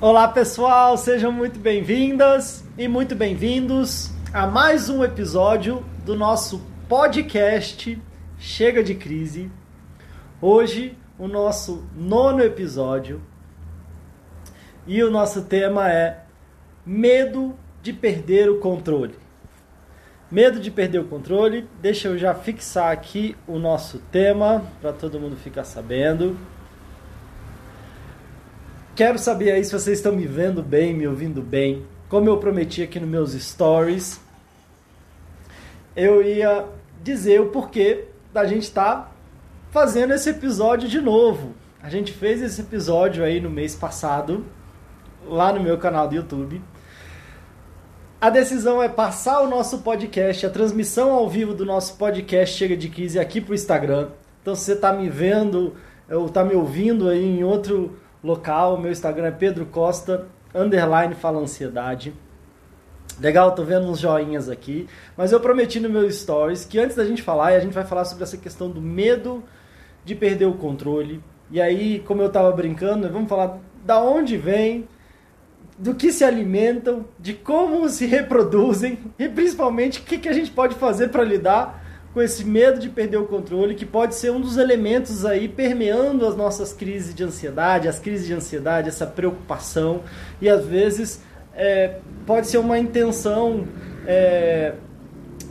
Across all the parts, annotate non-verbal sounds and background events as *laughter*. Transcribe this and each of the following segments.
Olá pessoal, sejam muito bem-vindas e muito bem-vindos a mais um episódio do nosso podcast Chega de Crise. Hoje, o nosso nono episódio e o nosso tema é Medo de perder o controle. Medo de perder o controle. Deixa eu já fixar aqui o nosso tema para todo mundo ficar sabendo. Quero saber aí se vocês estão me vendo bem, me ouvindo bem. Como eu prometi aqui nos meus stories, eu ia dizer o porquê da gente estar tá fazendo esse episódio de novo. A gente fez esse episódio aí no mês passado, lá no meu canal do YouTube. A decisão é passar o nosso podcast, a transmissão ao vivo do nosso podcast Chega de Crise aqui para o Instagram. Então, se você está me vendo ou está me ouvindo aí em outro local, meu Instagram é Pedro Costa, underline fala ansiedade. Legal, tô vendo uns joinhas aqui. Mas eu prometi no meu stories que antes da gente falar, a gente vai falar sobre essa questão do medo de perder o controle. E aí, como eu tava brincando, vamos falar da onde vem, do que se alimentam, de como se reproduzem e principalmente o que, que a gente pode fazer para lidar com esse medo de perder o controle, que pode ser um dos elementos aí permeando as nossas crises de ansiedade, as crises de ansiedade, essa preocupação e às vezes é, pode ser uma intenção é,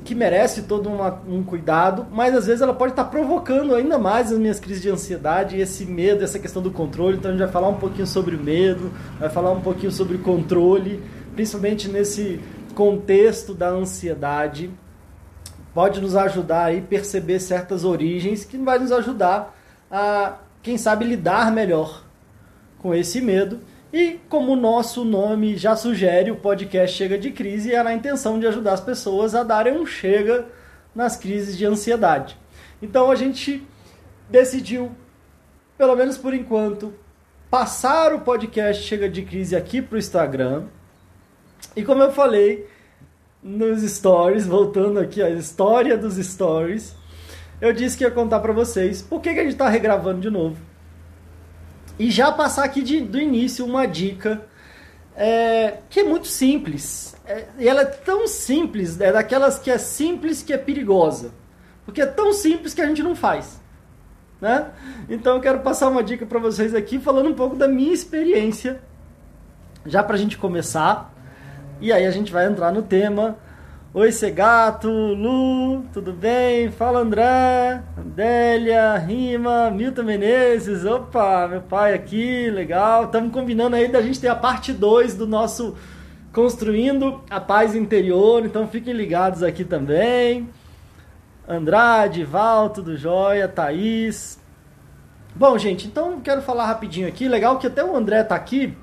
que merece todo uma, um cuidado, mas às vezes ela pode estar provocando ainda mais as minhas crises de ansiedade, esse medo, essa questão do controle. Então a gente vai falar um pouquinho sobre o medo, vai falar um pouquinho sobre controle, principalmente nesse contexto da ansiedade. Pode nos ajudar a perceber certas origens que vai nos ajudar a, quem sabe, lidar melhor com esse medo e como o nosso nome já sugere, o podcast Chega de Crise é na intenção de ajudar as pessoas a darem um chega nas crises de ansiedade. Então a gente decidiu, pelo menos por enquanto, passar o podcast Chega de Crise aqui para o Instagram. E como eu falei nos stories, voltando aqui a história dos stories, eu disse que ia contar para vocês por que, que a gente está regravando de novo e já passar aqui de, do início uma dica é, que é muito simples. É, e ela é tão simples, é daquelas que é simples que é perigosa. Porque é tão simples que a gente não faz. Né? Então eu quero passar uma dica para vocês aqui, falando um pouco da minha experiência, já para a gente começar. E aí a gente vai entrar no tema Oi, Segato, Lu, tudo bem? Fala, André, Adélia, Rima, Milton Menezes, opa, meu pai aqui, legal. Estamos combinando aí da gente ter a parte 2 do nosso Construindo a Paz Interior, então fiquem ligados aqui também. Andrade, Val, tudo jóia, Thaís. Bom, gente, então quero falar rapidinho aqui. Legal que até o André tá aqui.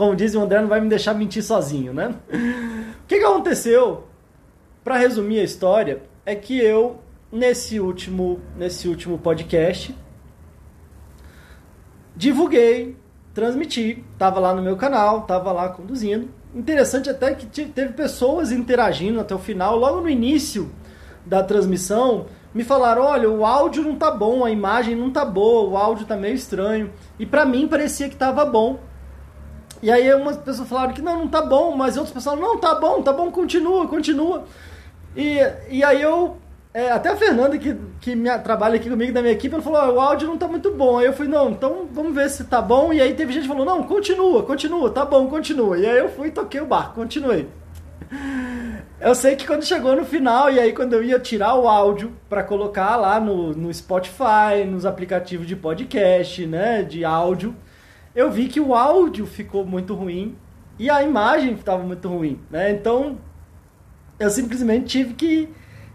Como diz o André, não vai me deixar mentir sozinho, né? que, que aconteceu? Para resumir a história, é que eu, nesse último, nesse último podcast, divulguei, transmiti, estava lá no meu canal, estava lá conduzindo. Interessante até que teve pessoas interagindo até o final, logo no início da transmissão, me falaram: olha, o áudio não tá bom, a imagem não tá boa, o áudio tá meio estranho. E para mim parecia que tava bom. E aí umas pessoas falaram que não, não tá bom, mas outras pessoas falaram, não, tá bom, tá bom, continua, continua. E, e aí eu, é, até a Fernanda, que, que trabalha aqui comigo da minha equipe, ela falou, o áudio não tá muito bom. Aí eu falei, não, então vamos ver se tá bom. E aí teve gente que falou, não, continua, continua, tá bom, continua. E aí eu fui e toquei o barco, continuei. Eu sei que quando chegou no final, e aí quando eu ia tirar o áudio para colocar lá no, no Spotify, nos aplicativos de podcast, né, de áudio, eu vi que o áudio ficou muito ruim e a imagem estava muito ruim, né? Então eu simplesmente tive que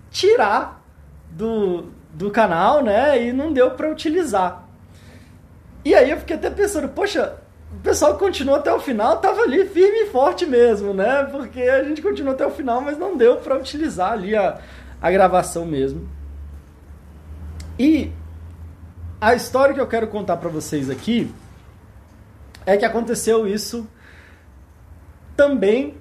tirar do, do canal, né? E não deu para utilizar. E aí eu fiquei até pensando, poxa, o pessoal continuou até o final, tava ali firme e forte mesmo, né? Porque a gente continuou até o final, mas não deu para utilizar ali a, a gravação mesmo. E a história que eu quero contar para vocês aqui é que aconteceu isso também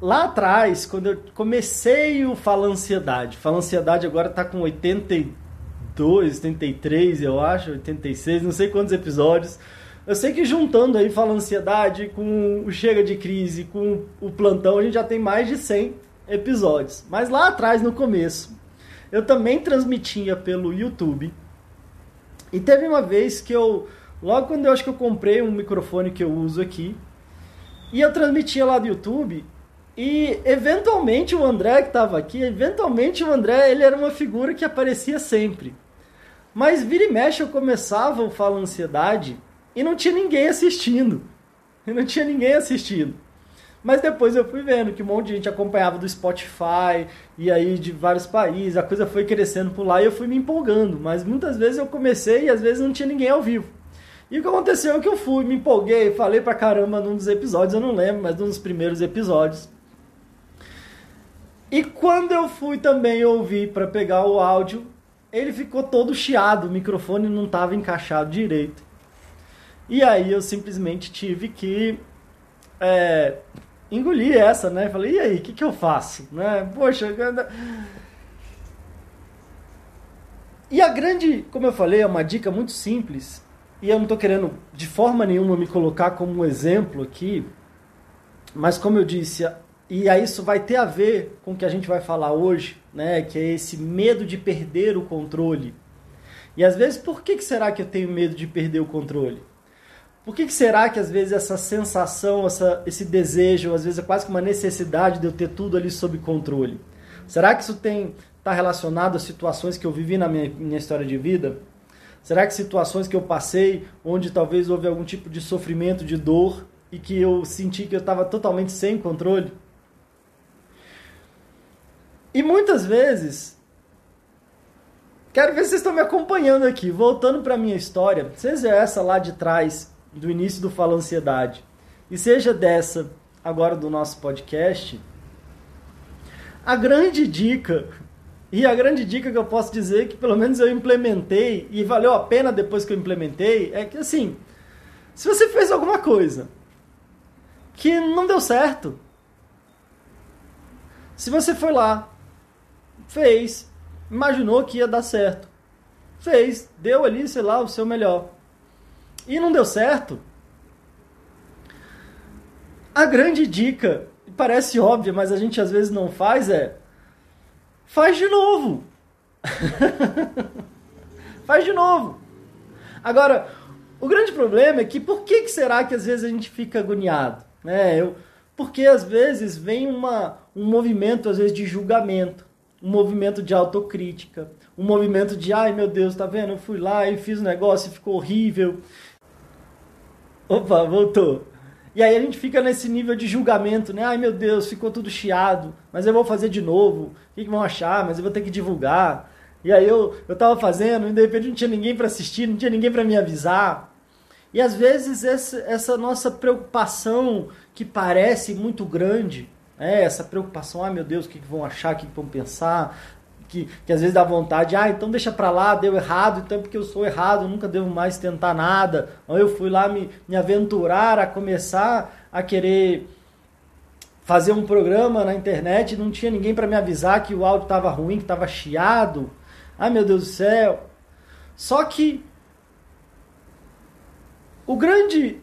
lá atrás, quando eu comecei o Fala Ansiedade. Fala Ansiedade agora tá com 82, 83, eu acho, 86, não sei quantos episódios. Eu sei que juntando aí Fala Ansiedade com o Chega de Crise, com o Plantão, a gente já tem mais de 100 episódios. Mas lá atrás, no começo, eu também transmitia pelo YouTube. E teve uma vez que eu, logo quando eu acho que eu comprei um microfone que eu uso aqui, e eu transmitia lá do YouTube, e eventualmente o André que estava aqui, eventualmente o André, ele era uma figura que aparecia sempre. Mas vira e mexe eu começava o Fala Ansiedade e não tinha ninguém assistindo. *laughs* E não tinha ninguém assistindo. Mas depois eu fui vendo que um monte de gente acompanhava do Spotify e aí de vários países, a coisa foi crescendo por lá e eu fui me empolgando. Mas muitas vezes eu comecei e às vezes não tinha ninguém ao vivo. E o que aconteceu é que eu fui, me empolguei, falei pra caramba num dos episódios, eu não lembro, mas num dos primeiros episódios. E quando eu fui também ouvir para pegar o áudio, ele ficou todo chiado, o microfone não estava encaixado direito. E aí eu simplesmente tive que é, engolir essa, né? Falei, e aí, o que, que eu faço? Né? Poxa, e a grande, como eu falei, é uma dica muito simples, e eu não estou querendo de forma nenhuma me colocar como um exemplo aqui, mas como eu disse, e aí isso vai ter a ver com o que a gente vai falar hoje, né? Que é esse medo de perder o controle. E às vezes, por que, que será que eu tenho medo de perder o controle? Por que, que será que às vezes essa sensação, essa, esse desejo, às vezes é quase que uma necessidade de eu ter tudo ali sob controle? Será que isso tem está relacionado a situações que eu vivi na minha, minha história de vida? Será que situações que eu passei, onde talvez houve algum tipo de sofrimento, de dor, e que eu senti que eu estava totalmente sem controle? E muitas vezes, quero ver se vocês estão me acompanhando aqui, voltando para minha história, seja essa lá de trás, do início do Fala Ansiedade, e seja dessa agora do nosso podcast, a grande dica, e a grande dica que eu posso dizer que pelo menos eu implementei e valeu a pena depois que eu implementei, é que assim, se você fez alguma coisa que não deu certo, se você foi lá Fez. Imaginou que ia dar certo. Fez. Deu ali, sei lá, o seu melhor. E não deu certo. A grande dica, parece óbvia, mas a gente às vezes não faz, é. Faz de novo. *laughs* faz de novo. Agora, o grande problema é que por que, que será que às vezes a gente fica agoniado? Né? Eu, porque às vezes vem uma, um movimento às vezes de julgamento um movimento de autocrítica, um movimento de, ai meu Deus, tá vendo? Eu fui lá e fiz um negócio e ficou horrível. Opa, voltou. E aí a gente fica nesse nível de julgamento, né? Ai meu Deus, ficou tudo chiado, mas eu vou fazer de novo. O que, que vão achar? Mas eu vou ter que divulgar. E aí eu, eu tava fazendo e de repente não tinha ninguém para assistir, não tinha ninguém para me avisar. E às vezes essa, essa nossa preocupação que parece muito grande, é, essa preocupação, ah meu Deus, o que, que vão achar, o que, que vão pensar, que, que às vezes dá vontade, ah, então deixa pra lá, deu errado, então é porque eu sou errado, eu nunca devo mais tentar nada. Ou eu fui lá me, me aventurar a começar a querer fazer um programa na internet não tinha ninguém para me avisar que o áudio estava ruim, que estava chiado. Ai meu Deus do céu. Só que o grande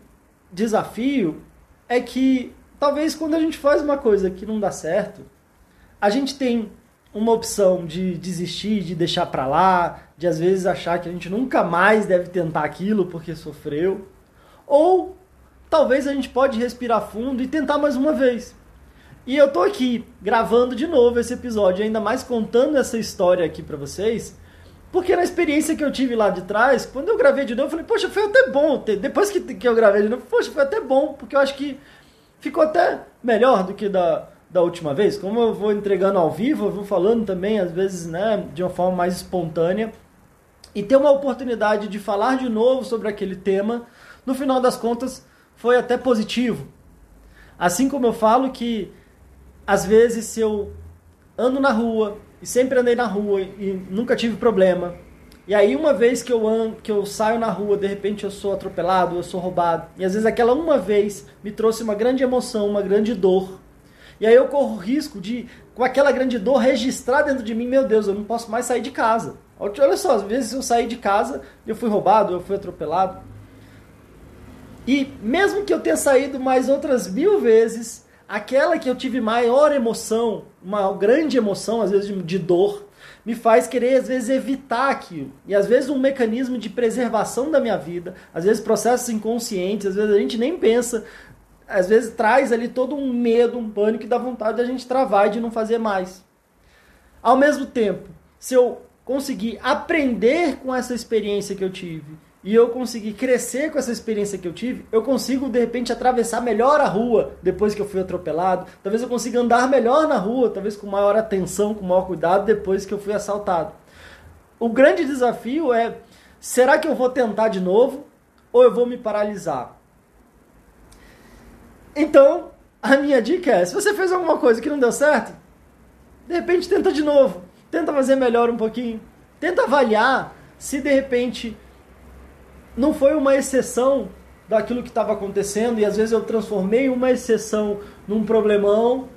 desafio é que Talvez quando a gente faz uma coisa que não dá certo, a gente tem uma opção de desistir, de deixar para lá, de às vezes achar que a gente nunca mais deve tentar aquilo porque sofreu, ou talvez a gente pode respirar fundo e tentar mais uma vez. E eu tô aqui gravando de novo esse episódio, ainda mais contando essa história aqui para vocês, porque na experiência que eu tive lá de trás, quando eu gravei de novo, eu falei, poxa, foi até bom. Depois que, que eu gravei de novo, poxa, foi até bom, porque eu acho que ficou até melhor do que da, da última vez. Como eu vou entregando ao vivo, eu vou falando também, às vezes, né, de uma forma mais espontânea. e ter uma oportunidade de falar de novo sobre aquele tema, no final das contas, foi até positivo. Assim como eu falo que às vezes se eu ando na rua e sempre andei na rua e nunca tive problema, e aí uma vez que eu ando, que eu saio na rua, de repente eu sou atropelado, eu sou roubado, e às vezes aquela uma vez me trouxe uma grande emoção, uma grande dor. E aí eu corro risco de com aquela grande dor registrar dentro de mim, meu Deus, eu não posso mais sair de casa. Olha só, às vezes eu saí de casa, eu fui roubado, eu fui atropelado. E mesmo que eu tenha saído mais outras mil vezes, aquela que eu tive maior emoção, uma grande emoção, às vezes de, dor, me faz querer, às vezes, evitar aquilo. E às vezes um mecanismo de preservação da minha vida, às vezes processos inconscientes, às vezes a gente nem pensa, às vezes traz ali todo um medo, um pânico e dá vontade de a gente travar e de não fazer mais. Ao mesmo tempo, se eu conseguir aprender com essa experiência que eu tive e eu conseguir crescer com essa experiência que eu tive, eu consigo de repente atravessar melhor a rua depois que eu fui atropelado. Talvez eu consiga andar melhor na rua, talvez com maior atenção, com maior cuidado depois que eu fui assaltado. O grande desafio é: será que eu vou tentar de novo ou eu vou me paralisar? Então, a minha dica é: se você fez alguma coisa que não deu certo, de repente tenta de novo, tenta fazer melhor um pouquinho, tenta avaliar se de repente não foi uma exceção daquilo que estava acontecendo e às vezes eu transformei uma exceção num problemão.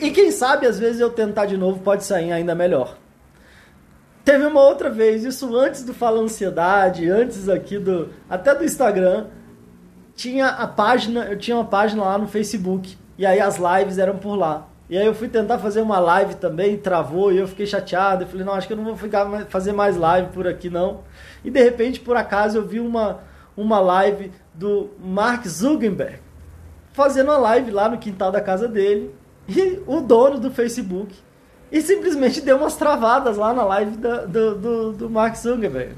E quem sabe às vezes eu tentar de novo pode sair ainda melhor. Teve uma outra vez, isso antes do Fala Ansiedade, antes aqui do até do Instagram, tinha a página, eu tinha uma página lá no Facebook e aí as lives eram por lá. E aí eu fui tentar fazer uma live também, travou, e eu fiquei chateado. Eu falei, não, acho que eu não vou ficar fazer mais live por aqui não. E de repente, por acaso, eu vi uma, uma live do Mark Zuckerberg fazendo uma live lá no quintal da casa dele. E o dono do Facebook. E simplesmente deu umas travadas lá na live do, do, do Mark Zuckerberg.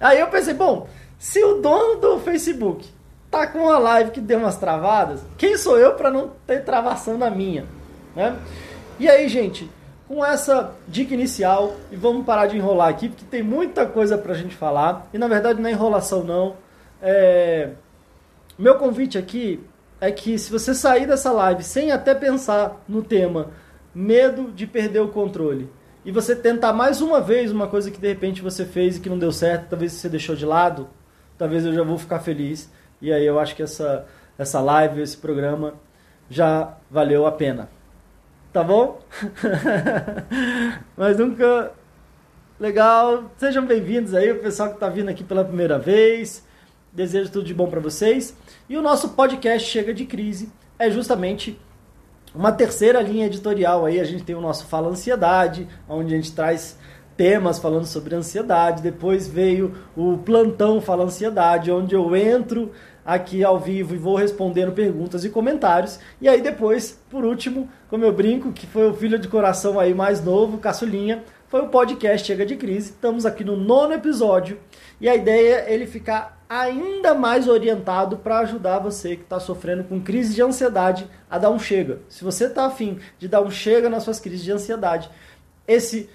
Aí eu pensei, bom, se o dono do Facebook tá com uma live que deu umas travadas, quem sou eu para não ter travação na minha? Né? E aí, gente, com essa dica inicial, e vamos parar de enrolar aqui, porque tem muita coisa para a gente falar, e na verdade não é enrolação não. É... Meu convite aqui é que se você sair dessa live sem até pensar no tema medo de perder o controle, e você tentar mais uma vez uma coisa que de repente você fez e que não deu certo, talvez você deixou de lado, talvez eu já vou ficar feliz. E aí eu acho que essa, essa live, esse programa já valeu a pena tá bom? *laughs* Mas nunca. Legal, sejam bem-vindos aí, o pessoal que está vindo aqui pela primeira vez. Desejo tudo de bom para vocês. E o nosso podcast Chega de Crise é justamente uma terceira linha editorial aí. A gente tem o nosso Fala Ansiedade, onde a gente traz temas falando sobre ansiedade. Depois veio o Plantão Fala Ansiedade, onde eu entro aqui ao vivo e vou respondendo perguntas e comentários. E aí depois, por último, como eu brinco, que foi o filho de coração aí mais novo, caçulinha, foi o podcast Chega de Crise. Estamos aqui no nono episódio e a ideia é ele ficar ainda mais orientado para ajudar você que está sofrendo com crise de ansiedade a dar um chega. Se você está afim de dar um chega nas suas crises de ansiedade, esse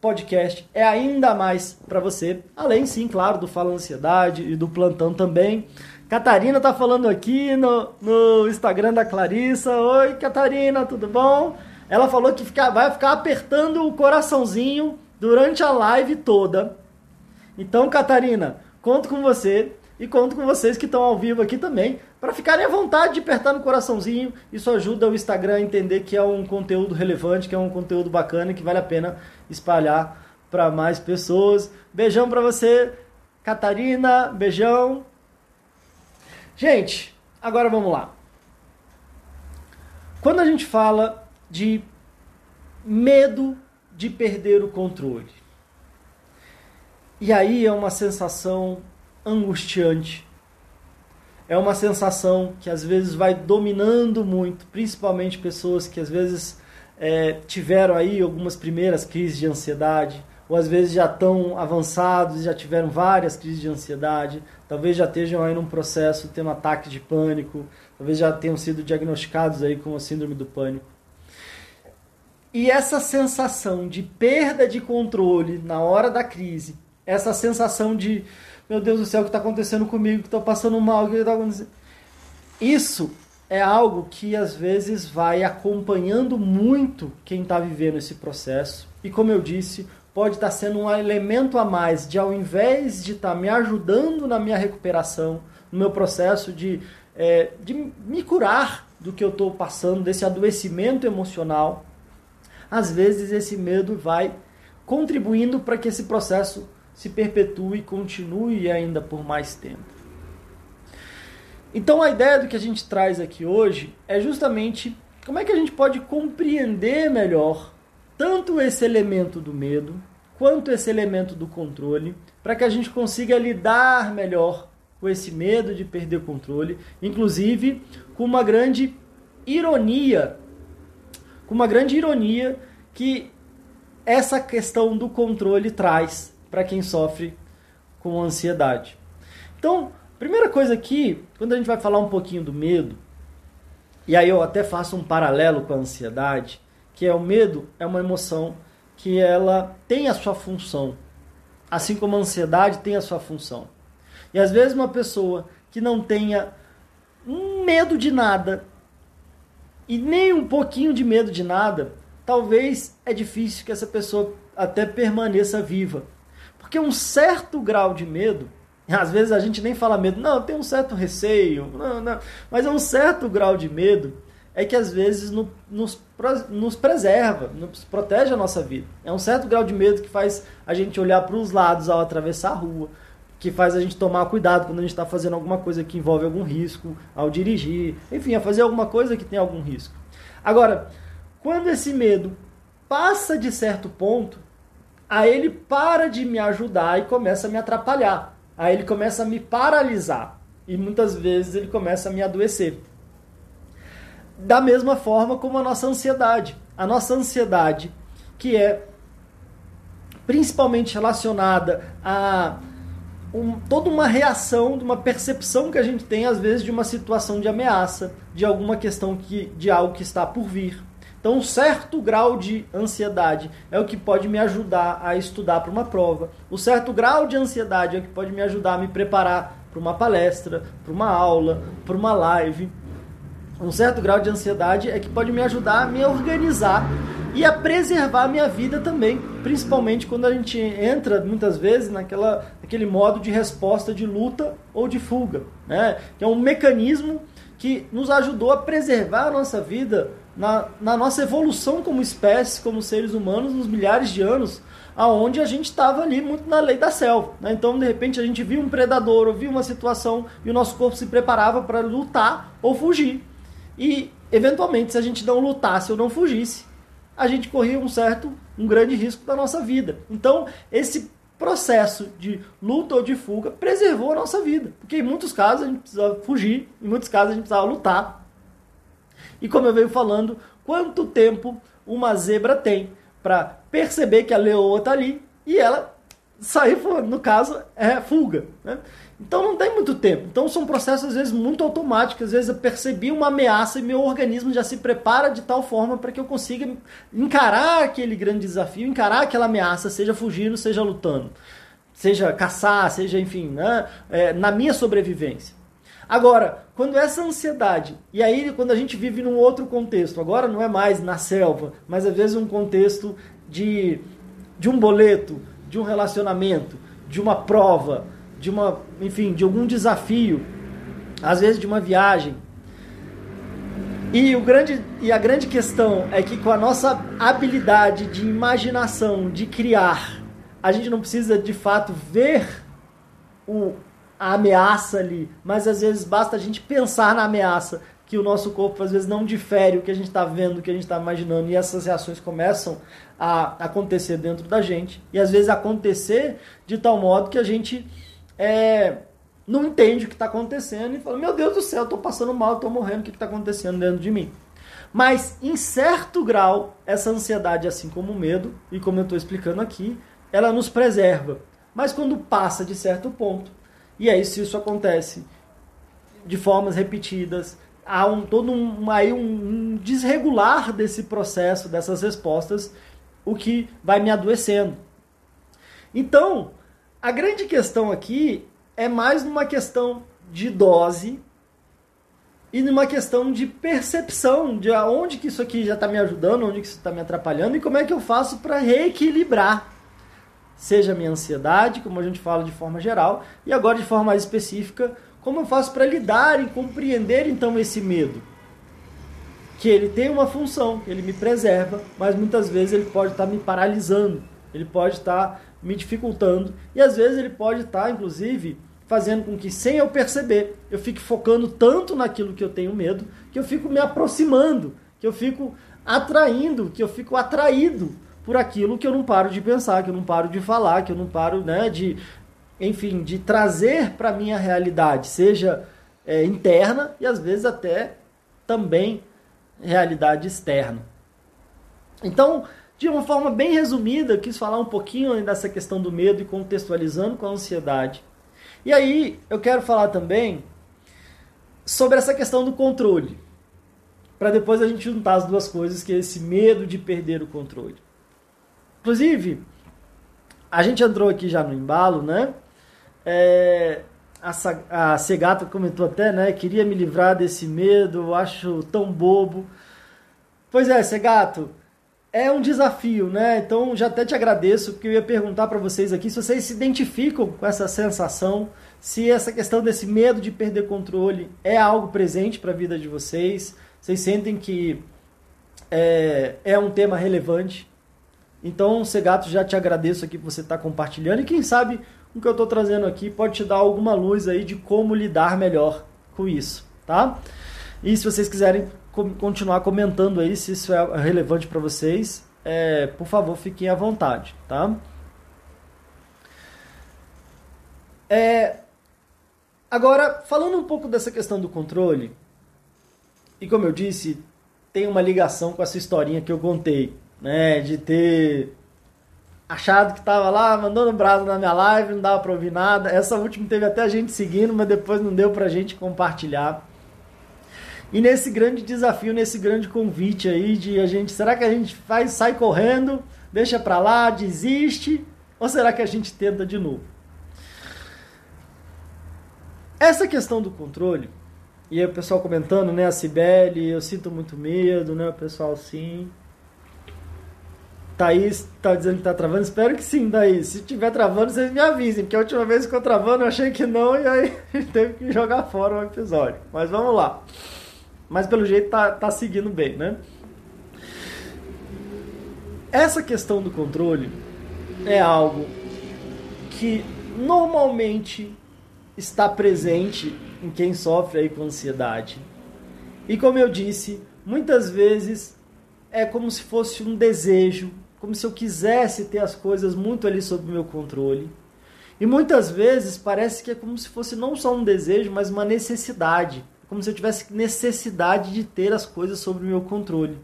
podcast é ainda mais para você. Além, sim, claro, do Fala Ansiedade e do Plantão também. Catarina tá falando aqui no, no Instagram da Clarissa. Oi, Catarina, tudo bom? Ela falou que fica, vai ficar apertando o coraçãozinho durante a live toda. Então, Catarina, conto com você e conto com vocês que estão ao vivo aqui também para ficarem à vontade de apertar no coraçãozinho. Isso ajuda o Instagram a entender que é um conteúdo relevante, que é um conteúdo bacana, que vale a pena espalhar para mais pessoas. Beijão para você, Catarina. Beijão. Gente, agora vamos lá. Quando a gente fala de medo de perder o controle, e aí é uma sensação angustiante. É uma sensação que às vezes vai dominando muito, principalmente pessoas que às vezes é, tiveram aí algumas primeiras crises de ansiedade, ou às vezes já estão avançados, já tiveram várias crises de ansiedade, talvez já estejam aí num processo tendo ataque de pânico, talvez já tenham sido diagnosticados aí com a síndrome do pânico. E essa sensação de perda de controle na hora da crise, essa sensação de, meu Deus do céu, o que está acontecendo comigo, que estou passando mal, o que está acontecendo? Isso é algo que às vezes vai acompanhando muito quem está vivendo esse processo. E como eu disse, pode estar tá sendo um elemento a mais de, ao invés de estar tá me ajudando na minha recuperação, no meu processo de, é, de me curar do que eu estou passando, desse adoecimento emocional, às vezes esse medo vai contribuindo para que esse processo se perpetue e continue ainda por mais tempo. Então a ideia do que a gente traz aqui hoje é justamente como é que a gente pode compreender melhor tanto esse elemento do medo quanto esse elemento do controle, para que a gente consiga lidar melhor com esse medo de perder o controle, inclusive com uma grande ironia, com uma grande ironia que essa questão do controle traz para quem sofre com ansiedade. Então, Primeira coisa aqui, quando a gente vai falar um pouquinho do medo, e aí eu até faço um paralelo com a ansiedade, que é o medo é uma emoção que ela tem a sua função, assim como a ansiedade tem a sua função. E às vezes uma pessoa que não tenha medo de nada e nem um pouquinho de medo de nada, talvez é difícil que essa pessoa até permaneça viva. Porque um certo grau de medo *laughs* às vezes a gente nem fala medo, não, tem um certo receio, não, não. mas é um certo grau de medo é que às vezes no, nos, nos preserva, nos protege a nossa vida. É um certo grau de medo que faz a gente olhar para os lados ao atravessar a rua, que faz a gente tomar cuidado quando a gente está fazendo alguma coisa que envolve algum risco, ao dirigir, enfim, a fazer alguma coisa que tem algum risco. Agora, quando esse medo passa de certo ponto, aí ele para de me ajudar e começa a me atrapalhar aí ele começa a me paralisar e muitas vezes ele começa a me adoecer. Da mesma forma como a nossa ansiedade. A nossa ansiedade, que é principalmente relacionada a um, toda uma reação, de uma percepção que a gente tem às vezes de uma situação de ameaça, de alguma questão que de algo que está por vir. Então, um certo grau de ansiedade é o que pode me ajudar a estudar para uma prova. O certo grau de ansiedade é o que pode me ajudar a me preparar para uma palestra, para uma aula, para uma live. Um certo grau de ansiedade é que pode me ajudar a me organizar e a preservar a minha vida também, principalmente quando a gente entra muitas vezes naquela, naquele modo de resposta de luta ou de fuga, né? Que é um mecanismo que nos ajudou a preservar a nossa vida na, na nossa evolução como espécie, como seres humanos, nos milhares de anos, aonde a gente estava ali muito na lei da selva. Né? Então, de repente, a gente via um predador ou via uma situação e o nosso corpo se preparava para lutar ou fugir. E, eventualmente, se a gente não lutasse ou não fugisse, a gente corria um certo, um grande risco da nossa vida. Então, esse processo de luta ou de fuga preservou a nossa vida. Porque em muitos casos a gente precisava fugir, em muitos casos a gente precisava lutar e como eu venho falando, quanto tempo uma zebra tem para perceber que a leoa está ali e ela sair, no caso, é fuga. Né? Então não tem muito tempo. Então são processos às vezes muito automáticos. Às vezes eu percebi uma ameaça e meu organismo já se prepara de tal forma para que eu consiga encarar aquele grande desafio, encarar aquela ameaça, seja fugindo, seja lutando, seja caçar, seja enfim, né? É, na minha sobrevivência. Agora, quando essa ansiedade, e aí quando a gente vive num outro contexto, agora não é mais na selva, mas às vezes um contexto de, de um boleto, de um relacionamento, de uma prova, de uma, enfim, de algum desafio, às vezes de uma viagem. E, o grande, e a grande questão é que com a nossa habilidade de imaginação, de criar, a gente não precisa de fato ver o, a ameaça ali, mas às vezes basta a gente pensar na ameaça, que o nosso corpo às vezes não difere o que a gente está vendo, o que a gente está imaginando, e essas reações começam a acontecer dentro da gente, e às vezes acontecer de tal modo que a gente é, não entende o que está acontecendo e fala: Meu Deus do céu, estou passando mal, estou morrendo, o que está acontecendo dentro de mim? Mas, em certo grau, essa ansiedade, assim como o medo, e como eu estou explicando aqui, ela nos preserva. Mas quando passa de certo ponto, e aí, se isso acontece de formas repetidas, há um, todo um, aí um, um desregular desse processo, dessas respostas, o que vai me adoecendo. Então, a grande questão aqui é mais numa questão de dose e numa questão de percepção de aonde que isso aqui já está me ajudando, onde que isso está me atrapalhando e como é que eu faço para reequilibrar. Seja a minha ansiedade, como a gente fala de forma geral, e agora de forma mais específica, como eu faço para lidar e compreender então esse medo? Que ele tem uma função, ele me preserva, mas muitas vezes ele pode estar tá me paralisando, ele pode estar tá me dificultando, e às vezes ele pode estar, tá, inclusive, fazendo com que, sem eu perceber, eu fique focando tanto naquilo que eu tenho medo, que eu fico me aproximando, que eu fico atraindo, que eu fico atraído por aquilo que eu não paro de pensar, que eu não paro de falar, que eu não paro né, de, enfim, de trazer para minha realidade, seja é, interna e às vezes até também realidade externa. Então, de uma forma bem resumida, eu quis falar um pouquinho dessa questão do medo e contextualizando com a ansiedade. E aí eu quero falar também sobre essa questão do controle. Para depois a gente juntar as duas coisas, que é esse medo de perder o controle. Inclusive, a gente entrou aqui já no embalo, né? É, a, a Segata comentou até, né? Queria me livrar desse medo, acho tão bobo. Pois é, Segato, é um desafio, né? Então já até te agradeço, porque eu ia perguntar para vocês aqui se vocês se identificam com essa sensação, se essa questão desse medo de perder controle é algo presente para a vida de vocês, vocês sentem que é, é um tema relevante. Então, Segato, já te agradeço aqui por você estar tá compartilhando e quem sabe o que eu estou trazendo aqui pode te dar alguma luz aí de como lidar melhor com isso, tá? E se vocês quiserem continuar comentando aí se isso é relevante para vocês, é, por favor, fiquem à vontade, tá? É, agora, falando um pouco dessa questão do controle, e como eu disse, tem uma ligação com essa historinha que eu contei, né, de ter achado que estava lá mandando braço na minha live, não dava para ouvir nada. Essa última teve até a gente seguindo, mas depois não deu para a gente compartilhar. E nesse grande desafio, nesse grande convite aí de a gente, será que a gente faz, sai correndo, deixa para lá, desiste, ou será que a gente tenta de novo? Essa questão do controle, e aí o pessoal comentando, né, a Cibele, eu sinto muito medo, né, o pessoal sim. Thaís tá dizendo que tá travando, espero que sim, Thaís. Se tiver travando, vocês me avisem, porque a última vez que ficou travando eu achei que não e aí *laughs* teve que jogar fora o episódio. Mas vamos lá mas pelo jeito tá, tá seguindo bem, né? Essa questão do controle é algo que normalmente está presente em quem sofre aí com ansiedade. E como eu disse, muitas vezes é como se fosse um desejo, como se eu quisesse ter as coisas muito ali sob meu controle. E muitas vezes parece que é como se fosse não só um desejo, mas uma necessidade como se eu tivesse necessidade de ter as coisas sob o meu controle.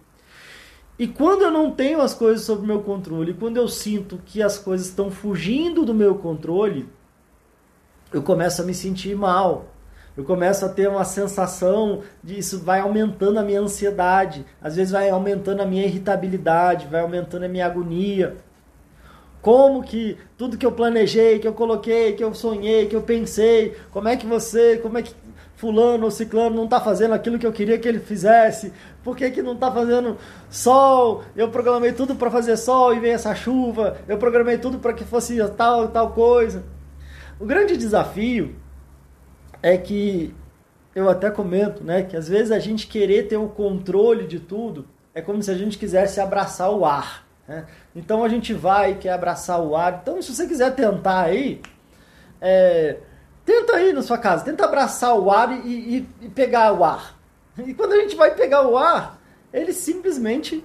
E quando eu não tenho as coisas sob o meu controle, quando eu sinto que as coisas estão fugindo do meu controle, eu começo a me sentir mal. Eu começo a ter uma sensação de isso vai aumentando a minha ansiedade, às vezes vai aumentando a minha irritabilidade, vai aumentando a minha agonia. Como que tudo que eu planejei, que eu coloquei, que eu sonhei, que eu pensei, como é que você, como é que fulano ou ciclano não está fazendo aquilo que eu queria que ele fizesse? Por que, que não está fazendo sol? Eu programei tudo para fazer sol e vem essa chuva. Eu programei tudo para que fosse tal tal coisa. O grande desafio é que eu até comento, né, que às vezes a gente querer ter o controle de tudo é como se a gente quisesse abraçar o ar. Né? Então a gente vai e quer abraçar o ar. Então se você quiser tentar aí, é, Tenta aí na sua casa, tenta abraçar o ar e, e, e pegar o ar. E quando a gente vai pegar o ar, ele simplesmente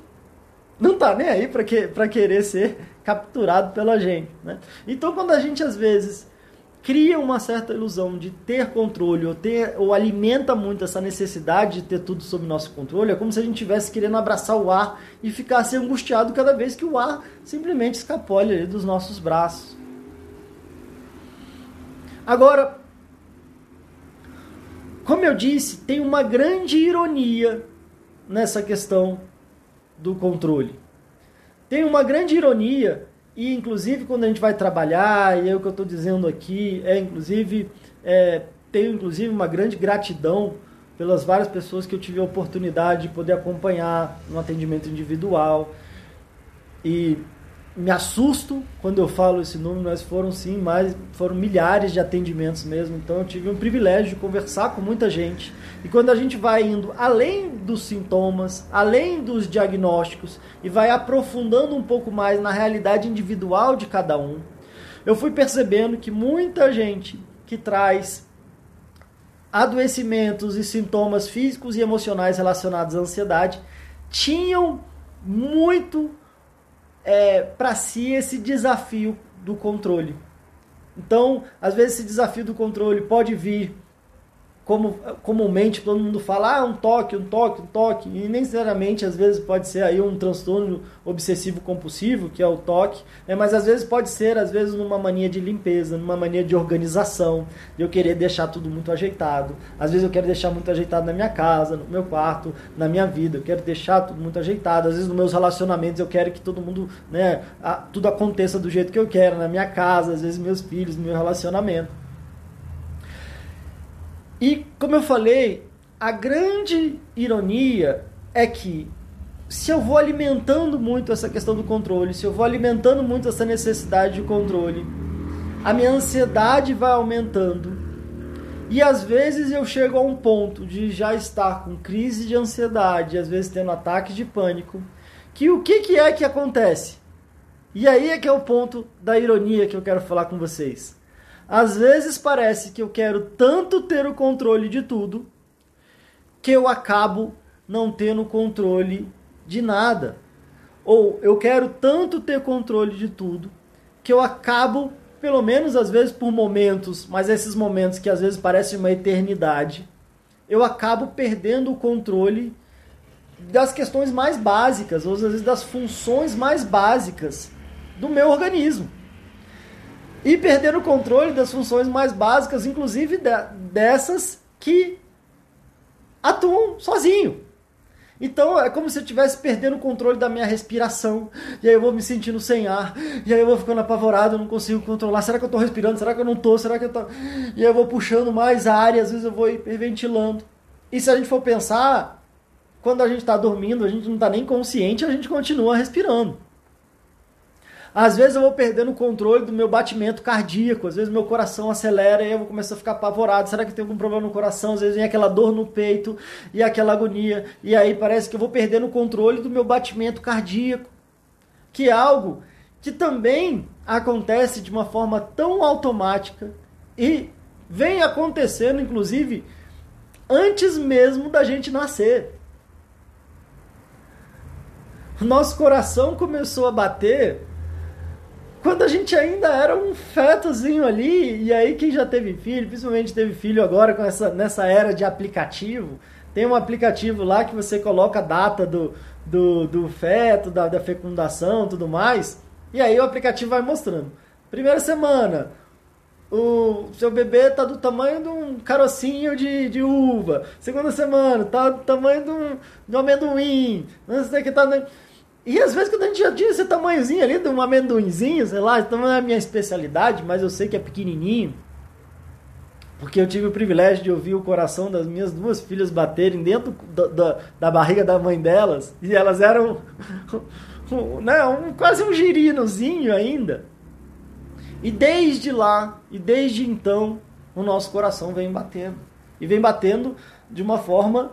não tá nem aí para que, querer ser capturado pela gente. Né? Então, quando a gente às vezes cria uma certa ilusão de ter controle ou, ter, ou alimenta muito essa necessidade de ter tudo sob nosso controle, é como se a gente estivesse querendo abraçar o ar e ficasse angustiado cada vez que o ar simplesmente escapole dos nossos braços. Agora, como eu disse, tem uma grande ironia nessa questão do controle. Tem uma grande ironia, e inclusive quando a gente vai trabalhar, e é o que eu estou dizendo aqui, é inclusive, é, tenho inclusive uma grande gratidão pelas várias pessoas que eu tive a oportunidade de poder acompanhar no atendimento individual. E me assusto quando eu falo esse número, mas foram sim mais, foram milhares de atendimentos mesmo. Então eu tive um privilégio de conversar com muita gente. E quando a gente vai indo além dos sintomas, além dos diagnósticos e vai aprofundando um pouco mais na realidade individual de cada um, eu fui percebendo que muita gente que traz adoecimentos e sintomas físicos e emocionais relacionados à ansiedade tinham muito é, para si esse desafio do controle. Então, às vezes, esse desafio do controle pode vir como comumente todo mundo fala, ah, um toque, um toque, um toque, e nem necessariamente às vezes pode ser aí um transtorno obsessivo compulsivo, que é o toque, né? mas às vezes pode ser, às vezes numa mania de limpeza, numa mania de organização, de eu querer deixar tudo muito ajeitado. Às vezes eu quero deixar muito ajeitado na minha casa, no meu quarto, na minha vida, eu quero deixar tudo muito ajeitado. Às vezes nos meus relacionamentos eu quero que todo mundo, né, tudo aconteça do jeito que eu quero, na minha casa, às vezes meus filhos, meu relacionamento. E, como eu falei, a grande ironia é que se eu vou alimentando muito essa questão do controle, se eu vou alimentando muito essa necessidade de controle, a minha ansiedade vai aumentando. E às vezes eu chego a um ponto de já estar com crise de ansiedade, às vezes tendo ataque de pânico, que o que, que é que acontece? E aí é que é o ponto da ironia que eu quero falar com vocês. Às vezes parece que eu quero tanto ter o controle de tudo que eu acabo não tendo controle de nada. Ou eu quero tanto ter controle de tudo que eu acabo, pelo menos às vezes por momentos, mas esses momentos que às vezes parecem uma eternidade, eu acabo perdendo o controle das questões mais básicas, ou às vezes das funções mais básicas do meu organismo e perder o controle das funções mais básicas, inclusive de, dessas que atuam sozinho. Então é como se eu estivesse perdendo o controle da minha respiração, e aí eu vou me sentindo sem ar, e aí eu vou ficando apavorado, eu não consigo controlar. Será que eu estou respirando? Será que eu não estou? Será que eu tô... E aí eu vou puxando mais ar, e às vezes eu vou hiperventilando. E se a gente for pensar, quando a gente está dormindo, a gente não está nem consciente, a gente continua respirando. Às vezes eu vou perdendo o controle do meu batimento cardíaco, às vezes meu coração acelera e eu vou começar a ficar apavorado. Será que tem algum problema no coração? Às vezes vem aquela dor no peito e aquela agonia. E aí parece que eu vou perdendo o controle do meu batimento cardíaco, que é algo que também acontece de uma forma tão automática e vem acontecendo, inclusive, antes mesmo da gente nascer. Nosso coração começou a bater quando a gente ainda era um fetozinho ali, e aí quem já teve filho, principalmente teve filho agora com essa, nessa era de aplicativo, tem um aplicativo lá que você coloca a data do, do, do feto, da, da fecundação tudo mais, e aí o aplicativo vai mostrando. Primeira semana, o seu bebê tá do tamanho de um carocinho de, de uva. Segunda semana, tá do tamanho de um, de um amendoim. Não sei o que tá... E às vezes quando a gente já tinha esse tamanhozinho ali, de um amendoinzinho, sei lá, então não é a minha especialidade, mas eu sei que é pequenininho. Porque eu tive o privilégio de ouvir o coração das minhas duas filhas baterem dentro da, da, da barriga da mãe delas. E elas eram *laughs* né, um, quase um girinozinho ainda. E desde lá, e desde então, o nosso coração vem batendo. E vem batendo de uma forma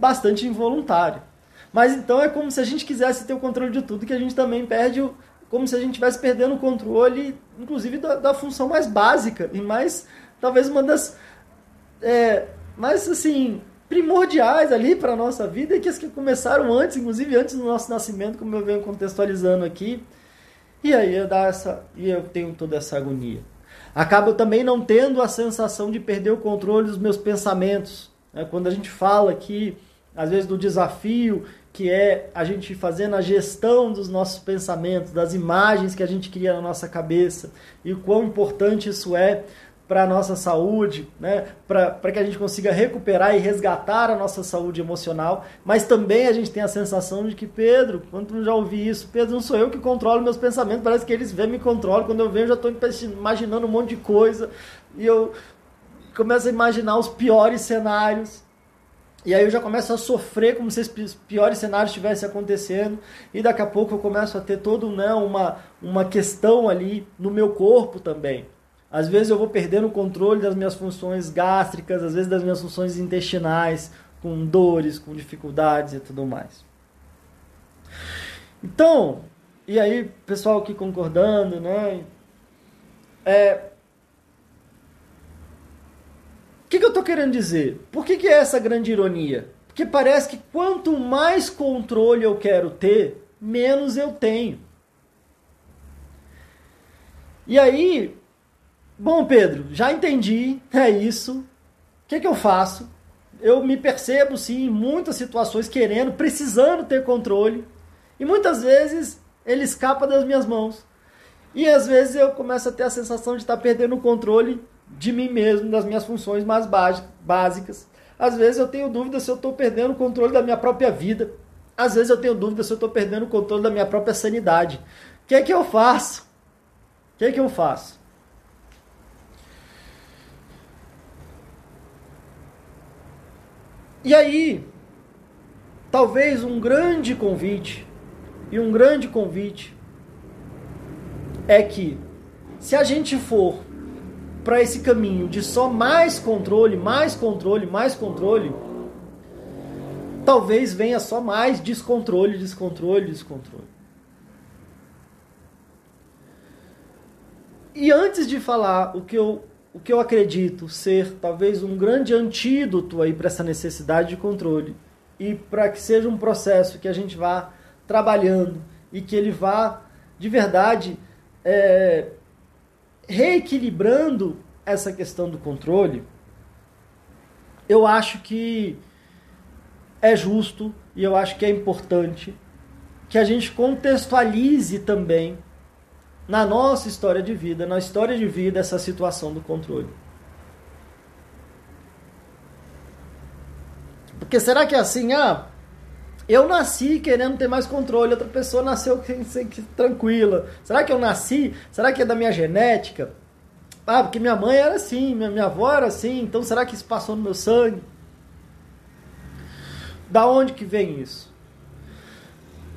bastante involuntária. Mas então é como se a gente quisesse ter o controle de tudo, que a gente também perde o, como se a gente estivesse perdendo o controle, inclusive da, da, função mais básica e mais, talvez uma das é, mais assim primordiais ali para a nossa vida e que as que começaram antes, inclusive antes do nosso nascimento, como eu venho contextualizando aqui. E aí eu dá essa e eu tenho toda essa agonia. Acabo também não tendo a sensação de perder o controle dos meus pensamentos. Né? Quando a gente fala aqui, às vezes, do desafio que é a gente fazendo a gestão dos nossos pensamentos, das imagens que a gente cria na nossa cabeça e o quão importante isso é para a nossa saúde, né? para que a gente consiga recuperar e resgatar a nossa saúde emocional, mas também a gente tem a sensação de que, Pedro, quando já ouvi isso, Pedro, não sou eu que controlo meus pensamentos, parece que eles vêm me controlam, quando eu venho já estou imaginando um monte de coisa, e eu começo a imaginar os piores cenários, e aí eu já começo a sofrer como se os piores cenários estivessem acontecendo. E daqui a pouco eu começo a ter todo né, uma, uma questão ali no meu corpo também. Às vezes eu vou perdendo o controle das minhas funções gástricas, às vezes das minhas funções intestinais, com dores, com dificuldades e tudo mais. Então, e aí, pessoal aqui concordando, né? É, que, que eu estou querendo dizer? Por que, que é essa grande ironia? Porque parece que quanto mais controle eu quero ter, menos eu tenho. E aí, Bom, Pedro, já entendi, é isso. O que, que eu faço? Eu me percebo, sim, em muitas situações querendo, precisando ter controle. E muitas vezes ele escapa das minhas mãos. E às vezes eu começo a ter a sensação de estar perdendo o controle de mim mesmo, das minhas funções mais básicas. Às vezes eu tenho dúvida se eu estou perdendo o controle da minha própria vida. Às vezes eu tenho dúvida se eu estou perdendo o controle da minha própria sanidade. O que é que eu faço? O que é que eu faço? E aí, talvez um grande convite, e um grande convite, é que se a gente for para esse caminho de só mais controle, mais controle, mais controle, talvez venha só mais descontrole, descontrole, descontrole. E antes de falar o que eu o que eu acredito ser talvez um grande antídoto aí para essa necessidade de controle e para que seja um processo que a gente vá trabalhando e que ele vá de verdade é, reequilibrando essa questão do controle, eu acho que é justo e eu acho que é importante que a gente contextualize também na nossa história de vida, na história de vida, essa situação do controle. Porque será que é assim, ah, eu nasci querendo ter mais controle, outra pessoa nasceu tranquila. Será que eu nasci? Será que é da minha genética? Ah, porque minha mãe era assim, minha, minha avó era assim, então será que isso passou no meu sangue? Da onde que vem isso?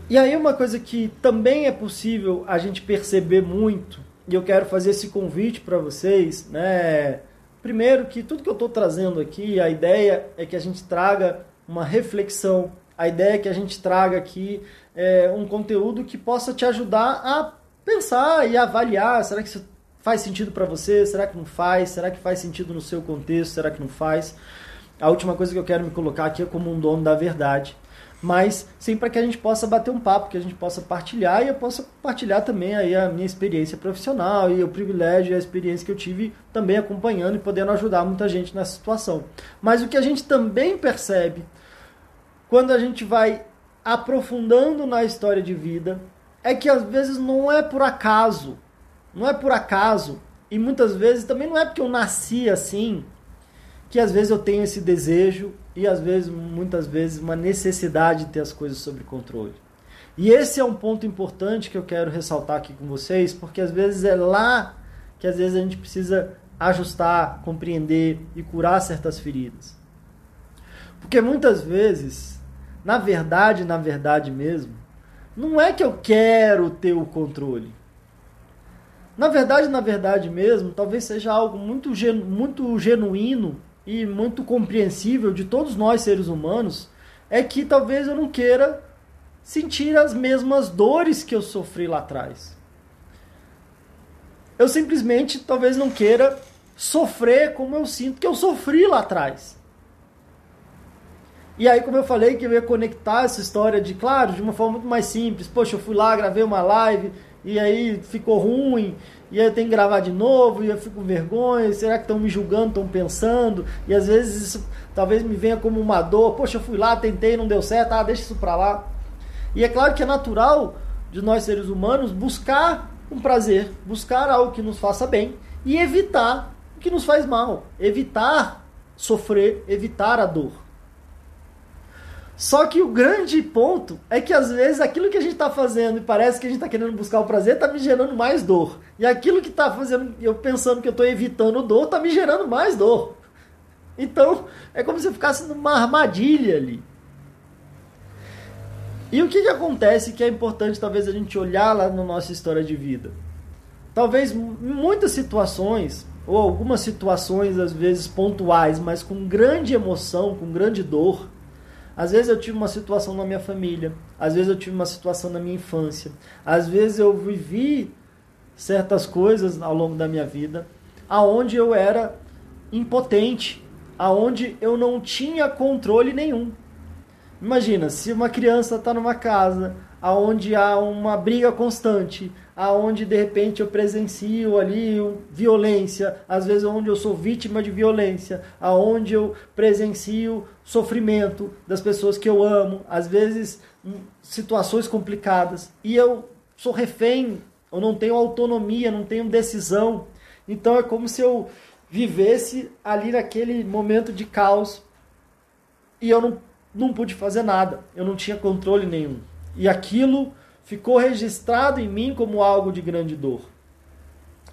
E aí uma coisa que também é possível a gente perceber muito, e eu quero fazer esse convite para vocês, né? Primeiro que tudo que eu estou trazendo aqui, a ideia é que a gente traga uma reflexão, a ideia é que a gente traga aqui é, um conteúdo que possa te ajudar a pensar e avaliar, será que isso faz sentido para você? Será que não faz? Será que faz sentido no seu contexto? Será que não faz? A última coisa que eu quero me colocar aqui é como um dono da verdade mas sempre para que a gente possa bater um papo, que a gente possa partilhar e eu possa partilhar também aí a minha experiência profissional e o privilégio e a experiência que eu tive também acompanhando e podendo ajudar muita gente nessa situação. Mas o que a gente também percebe quando a gente vai aprofundando na história de vida é que às vezes não é por acaso, não é por acaso e muitas vezes também não é porque eu nasci assim que às vezes eu tenho esse desejo e às vezes, muitas vezes, uma necessidade de ter as coisas sob controle. E esse é um ponto importante que eu quero ressaltar aqui com vocês, porque às vezes é lá que às vezes a gente precisa ajustar, compreender e curar certas feridas. Porque muitas vezes, na verdade, na verdade mesmo, não é que eu quero ter o controle. Na verdade, na verdade mesmo, talvez seja algo muito, genu muito genuíno e muito compreensível de todos nós seres humanos é que talvez eu não queira sentir as mesmas dores que eu sofri lá atrás. Eu simplesmente talvez não queira sofrer como eu sinto que eu sofri lá atrás. E aí, como eu falei, que eu ia conectar essa história de, claro, de uma forma muito mais simples. Poxa, eu fui lá, gravei uma live e aí ficou ruim e aí eu tenho que gravar de novo, e eu fico com vergonha, será que estão me julgando, estão pensando? E às vezes isso talvez me venha como uma dor, poxa, eu fui lá, tentei, não deu certo, ah, deixa isso pra lá. E é claro que é natural de nós seres humanos buscar um prazer, buscar algo que nos faça bem e evitar que nos faz mal, evitar sofrer, evitar a dor. Só que o grande ponto é que às vezes aquilo que a gente está fazendo e parece que a gente está querendo buscar o prazer está me gerando mais dor. E aquilo que está fazendo, eu pensando que eu estou evitando dor, está me gerando mais dor. Então é como se eu ficasse numa armadilha ali. E o que, que acontece que é importante talvez a gente olhar lá na nossa história de vida? Talvez muitas situações, ou algumas situações às vezes pontuais, mas com grande emoção, com grande dor, às vezes eu tive uma situação na minha família, às vezes eu tive uma situação na minha infância, às vezes eu vivi certas coisas ao longo da minha vida, aonde eu era impotente, aonde eu não tinha controle nenhum. Imagina, se uma criança está numa casa aonde há uma briga constante, aonde de repente eu presencio ali violência, às vezes onde eu sou vítima de violência, aonde eu presencio sofrimento das pessoas que eu amo, às vezes hum, situações complicadas, e eu sou refém, eu não tenho autonomia, não tenho decisão. Então é como se eu vivesse ali naquele momento de caos e eu não, não pude fazer nada, eu não tinha controle nenhum. E aquilo ficou registrado em mim como algo de grande dor.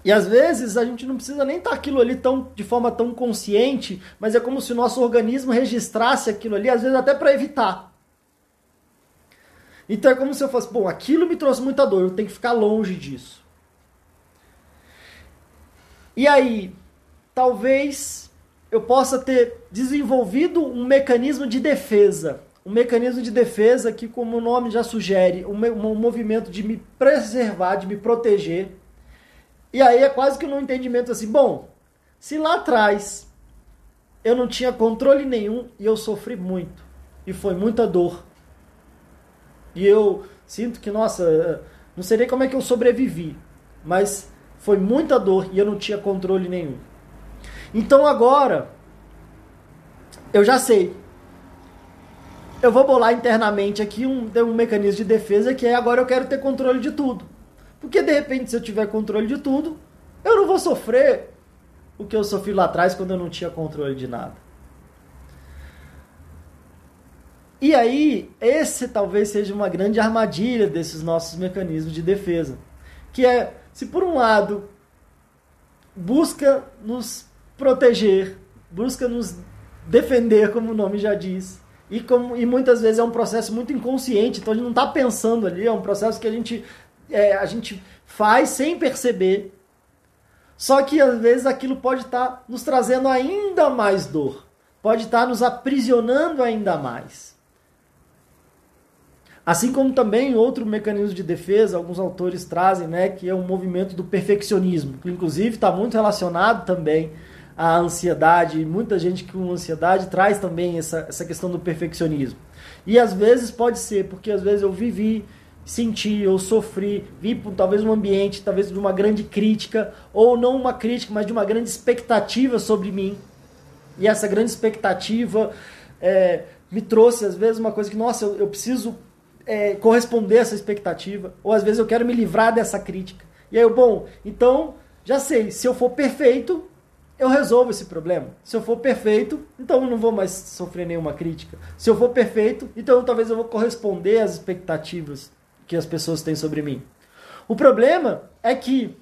E às vezes a gente não precisa nem estar aquilo ali tão, de forma tão consciente, mas é como se o nosso organismo registrasse aquilo ali, às vezes até para evitar. Então é como se eu fosse, bom, aquilo me trouxe muita dor, eu tenho que ficar longe disso. E aí, talvez eu possa ter desenvolvido um mecanismo de defesa um mecanismo de defesa que, como o nome já sugere, um, um movimento de me preservar, de me proteger. E aí é quase que um entendimento assim, bom, se lá atrás eu não tinha controle nenhum e eu sofri muito, e foi muita dor, e eu sinto que, nossa, não sei nem como é que eu sobrevivi, mas foi muita dor e eu não tinha controle nenhum. Então agora, eu já sei eu vou bolar internamente aqui um, um mecanismo de defesa que é agora eu quero ter controle de tudo. Porque de repente, se eu tiver controle de tudo, eu não vou sofrer o que eu sofri lá atrás quando eu não tinha controle de nada. E aí, esse talvez seja uma grande armadilha desses nossos mecanismos de defesa. Que é, se por um lado busca nos proteger, busca nos defender, como o nome já diz, e, como, e muitas vezes é um processo muito inconsciente, então a gente não está pensando ali, é um processo que a gente, é, a gente faz sem perceber. Só que às vezes aquilo pode estar tá nos trazendo ainda mais dor, pode estar tá nos aprisionando ainda mais. Assim como também outro mecanismo de defesa, alguns autores trazem, né, que é o movimento do perfeccionismo, que inclusive está muito relacionado também a ansiedade, muita gente com ansiedade traz também essa, essa questão do perfeccionismo. E às vezes pode ser, porque às vezes eu vivi, senti, eu sofri, vi por talvez um ambiente, talvez de uma grande crítica, ou não uma crítica, mas de uma grande expectativa sobre mim. E essa grande expectativa é, me trouxe, às vezes, uma coisa que, nossa, eu, eu preciso é, corresponder a essa expectativa, ou às vezes eu quero me livrar dessa crítica. E aí, bom, então, já sei, se eu for perfeito, eu resolvo esse problema. Se eu for perfeito, então eu não vou mais sofrer nenhuma crítica. Se eu for perfeito, então talvez eu vou corresponder às expectativas que as pessoas têm sobre mim. O problema é que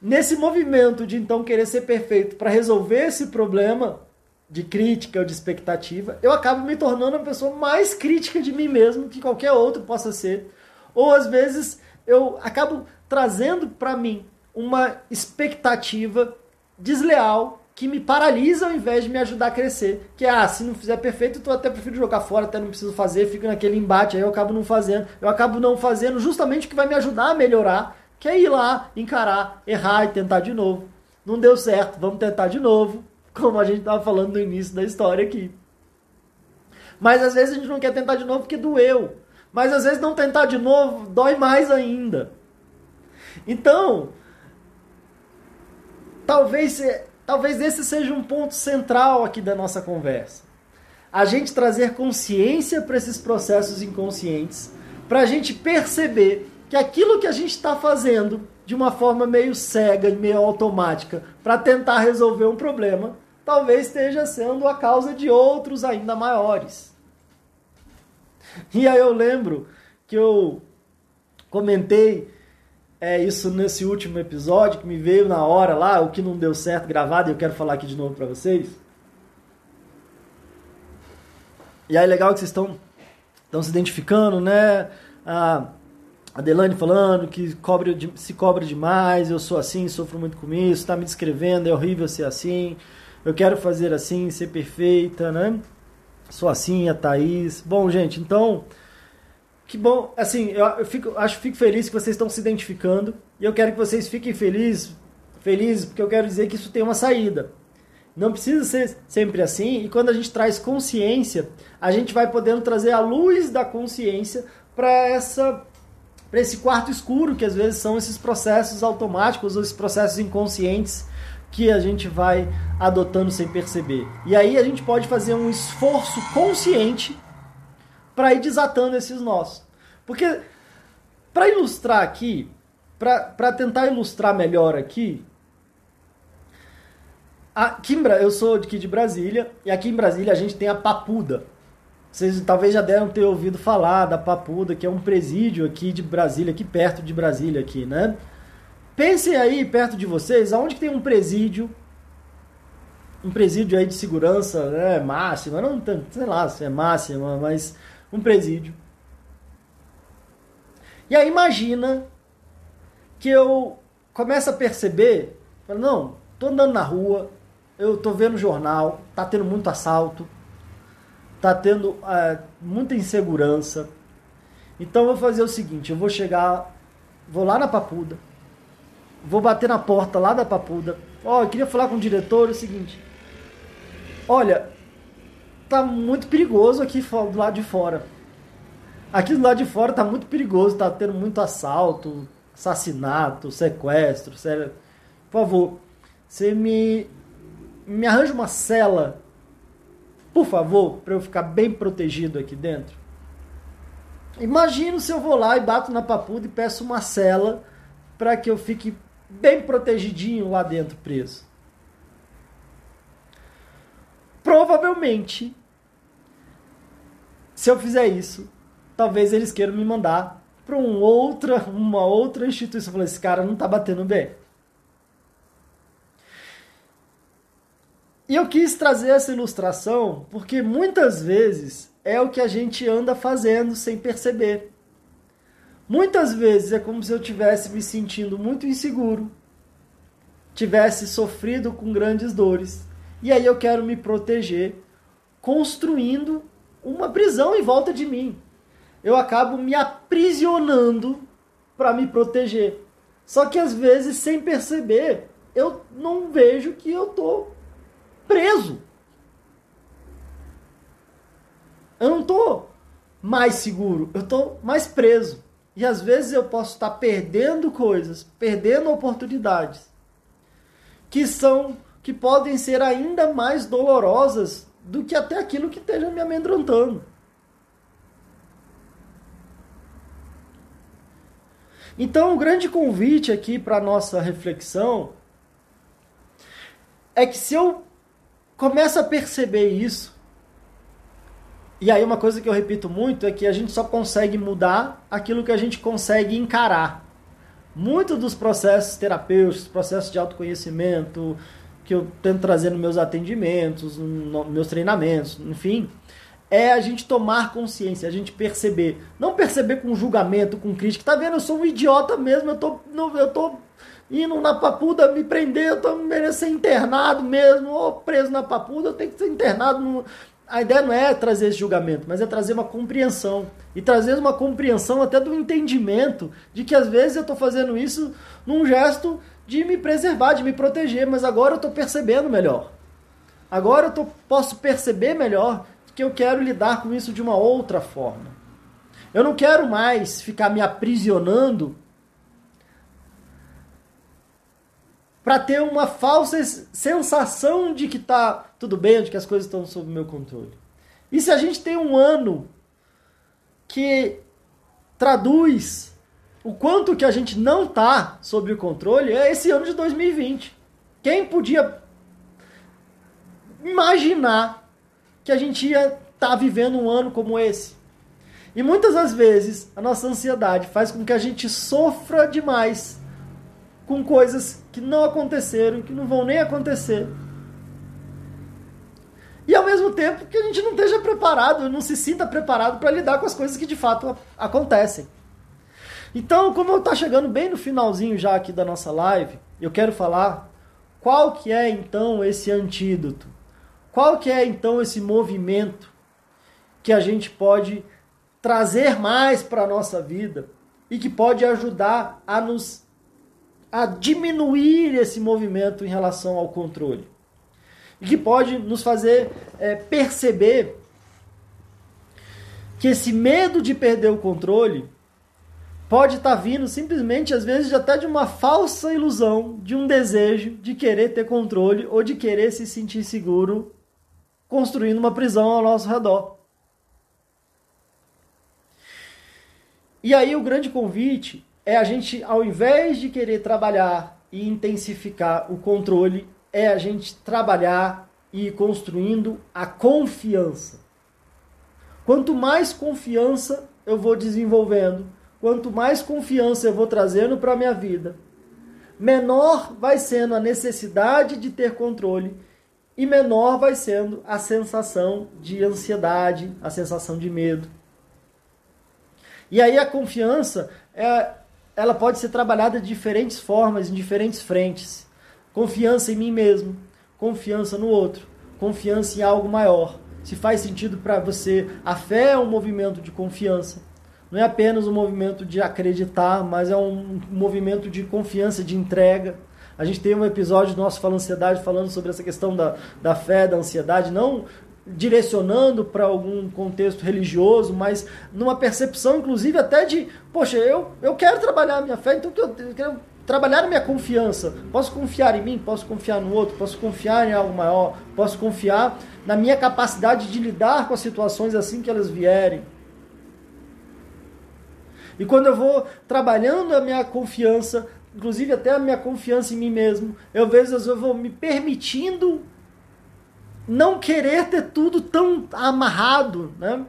nesse movimento de então querer ser perfeito para resolver esse problema de crítica ou de expectativa, eu acabo me tornando a pessoa mais crítica de mim mesmo que qualquer outro possa ser. Ou às vezes eu acabo trazendo para mim uma expectativa desleal que me paralisa ao invés de me ajudar a crescer. Que é, ah, se não fizer perfeito, eu até prefiro jogar fora, até não preciso fazer, fico naquele embate, aí eu acabo não fazendo. Eu acabo não fazendo justamente o que vai me ajudar a melhorar, que é ir lá, encarar, errar e tentar de novo. Não deu certo, vamos tentar de novo, *laughs* como a gente estava falando no início da história aqui. Mas às vezes a gente não quer tentar de novo porque doeu. Mas às vezes não tentar de novo dói mais ainda. Então, talvez Talvez esse seja um ponto central aqui da nossa conversa. A gente trazer consciência para esses processos inconscientes, para a gente perceber que aquilo que a gente está fazendo, de uma forma meio cega, meio automática, para tentar resolver um problema, talvez esteja sendo a causa de outros ainda maiores. E aí eu lembro que eu comentei é, isso nesse último episódio, que me veio na hora lá, o que não deu certo gravado, e eu quero falar aqui de novo para vocês. E aí legal que vocês estão estão se identificando, né? A Adelane falando que cobra, se cobra demais, eu sou assim, sofro muito com isso, está me descrevendo, é horrível ser assim, eu quero fazer assim, ser perfeita, né? Sou assim, a Thaís. Bom, gente, então, que bom, assim, eu, eu fico, acho fico feliz que vocês estão se identificando e eu quero que vocês fiquem felizes, felizes, porque eu quero dizer que isso tem uma saída. Não precisa ser sempre assim, e quando a gente traz consciência, a gente vai podendo trazer a luz da consciência para essa para esse quarto escuro, que às vezes são esses processos automáticos ou esses processos inconscientes que a gente vai adotando sem perceber. E aí a gente pode fazer um esforço consciente para ir desatando esses nós. Porque para ilustrar aqui, para tentar ilustrar melhor aqui, Aqui em, eu sou aqui de Brasília, e aqui em Brasília a gente tem a Papuda. Vocês talvez já devem ter ouvido falar da Papuda, que é um presídio aqui de Brasília, aqui perto de Brasília, aqui, né? Pensem aí, perto de vocês, aonde tem um presídio, um presídio aí de segurança, né, máxima, não sei lá se é máxima, mas um presídio. E aí imagina que eu começo a perceber, não, tô andando na rua, eu tô vendo jornal, tá tendo muito assalto, tá tendo é, muita insegurança. Então eu vou fazer o seguinte, eu vou chegar, vou lá na Papuda, vou bater na porta lá da Papuda. Ó, oh, eu queria falar com o diretor é o seguinte. Olha, tá muito perigoso aqui do lado de fora. Aqui do lado de fora tá muito perigoso, tá tendo muito assalto, assassinato, sequestro, sério. Por favor, você me me arranja uma cela, por favor, para eu ficar bem protegido aqui dentro. Imagino se eu vou lá e bato na papuda e peço uma cela para que eu fique bem protegidinho lá dentro preso. Provavelmente, se eu fizer isso, talvez eles queiram me mandar para um outra, uma outra instituição. Falei, esse cara não está batendo bem. E eu quis trazer essa ilustração porque muitas vezes é o que a gente anda fazendo sem perceber. Muitas vezes é como se eu tivesse me sentindo muito inseguro, tivesse sofrido com grandes dores, e aí eu quero me proteger construindo uma prisão em volta de mim. Eu acabo me aprisionando para me proteger. Só que às vezes, sem perceber, eu não vejo que eu tô preso. Eu não estou mais seguro, eu estou mais preso. E às vezes eu posso estar perdendo coisas, perdendo oportunidades que são que podem ser ainda mais dolorosas do que até aquilo que esteja me amedrontando. Então, o grande convite aqui para nossa reflexão é que se eu começa a perceber isso. E aí uma coisa que eu repito muito é que a gente só consegue mudar aquilo que a gente consegue encarar. Muitos dos processos terapêuticos, processos de autoconhecimento, que eu tento trazer nos meus atendimentos, nos meus treinamentos, enfim, é a gente tomar consciência, a gente perceber. Não perceber com julgamento, com crítica. Tá vendo? Eu sou um idiota mesmo, eu tô, eu tô indo na papuda me prender, eu tô merecendo ser internado mesmo, ou preso na papuda, eu tenho que ser internado. No... A ideia não é trazer esse julgamento, mas é trazer uma compreensão. E trazer uma compreensão até do entendimento de que às vezes eu estou fazendo isso num gesto de me preservar, de me proteger, mas agora eu estou percebendo melhor. Agora eu tô, posso perceber melhor que eu quero lidar com isso de uma outra forma. Eu não quero mais ficar me aprisionando para ter uma falsa sensação de que tá tudo bem, de que as coisas estão sob meu controle. E se a gente tem um ano que traduz o quanto que a gente não está sob o controle é esse ano de 2020. Quem podia imaginar que a gente ia estar tá vivendo um ano como esse? E muitas das vezes a nossa ansiedade faz com que a gente sofra demais com coisas que não aconteceram, que não vão nem acontecer. E ao mesmo tempo que a gente não esteja preparado, não se sinta preparado para lidar com as coisas que de fato acontecem. Então, como está chegando bem no finalzinho já aqui da nossa live, eu quero falar qual que é então esse antídoto? Qual que é então esse movimento que a gente pode trazer mais para a nossa vida e que pode ajudar a nos a diminuir esse movimento em relação ao controle e que pode nos fazer é, perceber que esse medo de perder o controle pode estar tá vindo simplesmente, às vezes, até de uma falsa ilusão, de um desejo de querer ter controle ou de querer se sentir seguro construindo uma prisão ao nosso redor. E aí o grande convite é a gente, ao invés de querer trabalhar e intensificar o controle, é a gente trabalhar e ir construindo a confiança. Quanto mais confiança eu vou desenvolvendo, quanto mais confiança eu vou trazendo para a minha vida, menor vai sendo a necessidade de ter controle e menor vai sendo a sensação de ansiedade, a sensação de medo. E aí a confiança, é, ela pode ser trabalhada de diferentes formas, em diferentes frentes. Confiança em mim mesmo, confiança no outro, confiança em algo maior. Se faz sentido para você, a fé é um movimento de confiança. Não é apenas um movimento de acreditar, mas é um movimento de confiança, de entrega. A gente tem um episódio nosso Fala Ansiedade falando sobre essa questão da, da fé, da ansiedade, não direcionando para algum contexto religioso, mas numa percepção, inclusive, até de, poxa, eu, eu quero trabalhar a minha fé, então eu, eu quero trabalhar a minha confiança. Posso confiar em mim, posso confiar no outro, posso confiar em algo maior, posso confiar na minha capacidade de lidar com as situações assim que elas vierem. E quando eu vou trabalhando a minha confiança, inclusive até a minha confiança em mim mesmo, eu vejo eu vou me permitindo não querer ter tudo tão amarrado, né?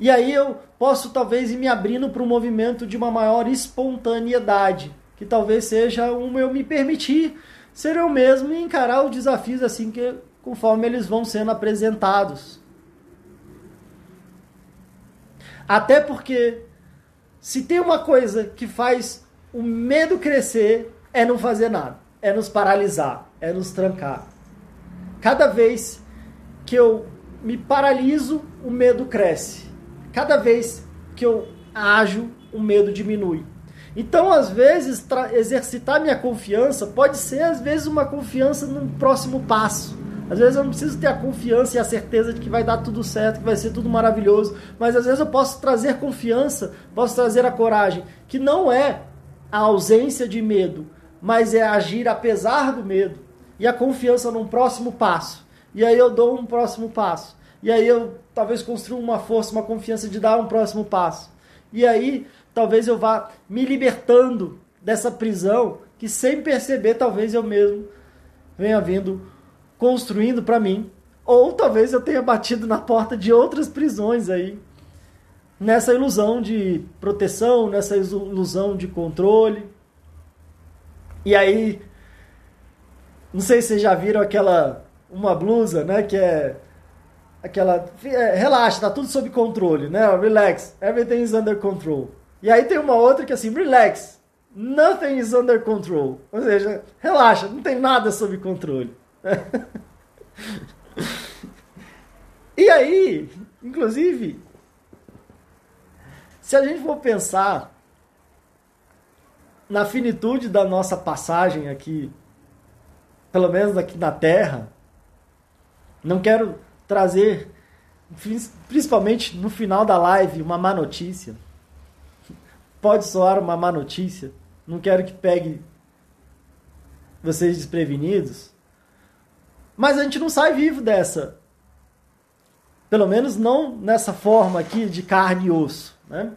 E aí eu posso talvez ir me abrindo para um movimento de uma maior espontaneidade, que talvez seja um eu me permitir ser eu mesmo e encarar os desafios assim que conforme eles vão sendo apresentados. Até porque se tem uma coisa que faz o medo crescer é não fazer nada, é nos paralisar, é nos trancar. Cada vez que eu me paraliso, o medo cresce. Cada vez que eu ajo, o medo diminui. Então, às vezes, exercitar minha confiança pode ser, às vezes, uma confiança no próximo passo. Às vezes eu não preciso ter a confiança e a certeza de que vai dar tudo certo, que vai ser tudo maravilhoso. Mas às vezes eu posso trazer confiança, posso trazer a coragem, que não é a ausência de medo, mas é agir apesar do medo e a confiança num próximo passo. E aí eu dou um próximo passo. E aí eu talvez construa uma força, uma confiança de dar um próximo passo. E aí talvez eu vá me libertando dessa prisão que sem perceber talvez eu mesmo venha vindo construindo para mim. Ou talvez eu tenha batido na porta de outras prisões aí. Nessa ilusão de proteção, nessa ilusão de controle. E aí não sei se vocês já viram aquela uma blusa, né, que é aquela é, relaxa, tá tudo sob controle, né? Relax, everything is under control. E aí tem uma outra que é assim, relax, nothing is under control. Ou seja, relaxa, não tem nada sob controle. *laughs* e aí, inclusive, se a gente for pensar na finitude da nossa passagem aqui pelo menos aqui na Terra. Não quero trazer, principalmente no final da live, uma má notícia. Pode soar uma má notícia. Não quero que pegue vocês desprevenidos. Mas a gente não sai vivo dessa. Pelo menos não nessa forma aqui de carne e osso. Né?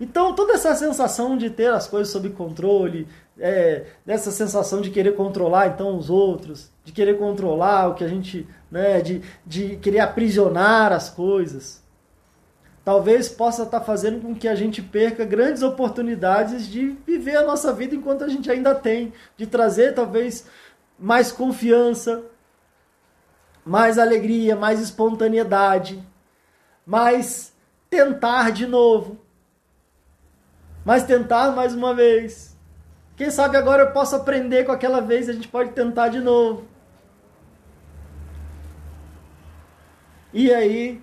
Então, toda essa sensação de ter as coisas sob controle, é, dessa sensação de querer controlar então os outros, de querer controlar o que a gente, né, de, de querer aprisionar as coisas, talvez possa estar fazendo com que a gente perca grandes oportunidades de viver a nossa vida enquanto a gente ainda tem, de trazer talvez mais confiança, mais alegria, mais espontaneidade, mais tentar de novo mas tentar mais uma vez. Quem sabe agora eu posso aprender com aquela vez, a gente pode tentar de novo. E aí,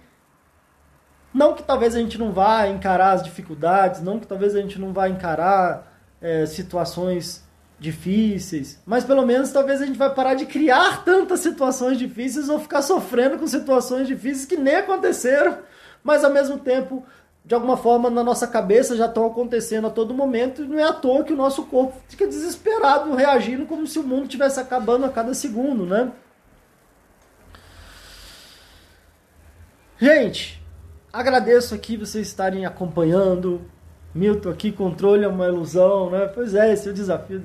não que talvez a gente não vá encarar as dificuldades, não que talvez a gente não vá encarar é, situações difíceis, mas pelo menos talvez a gente vai parar de criar tantas situações difíceis ou ficar sofrendo com situações difíceis que nem aconteceram, mas ao mesmo tempo de alguma forma na nossa cabeça já estão acontecendo a todo momento e não é à toa que o nosso corpo fica desesperado reagindo como se o mundo estivesse acabando a cada segundo, né? Gente, agradeço aqui vocês estarem acompanhando. Milton aqui, controle é uma ilusão, né? Pois é, esse é o desafio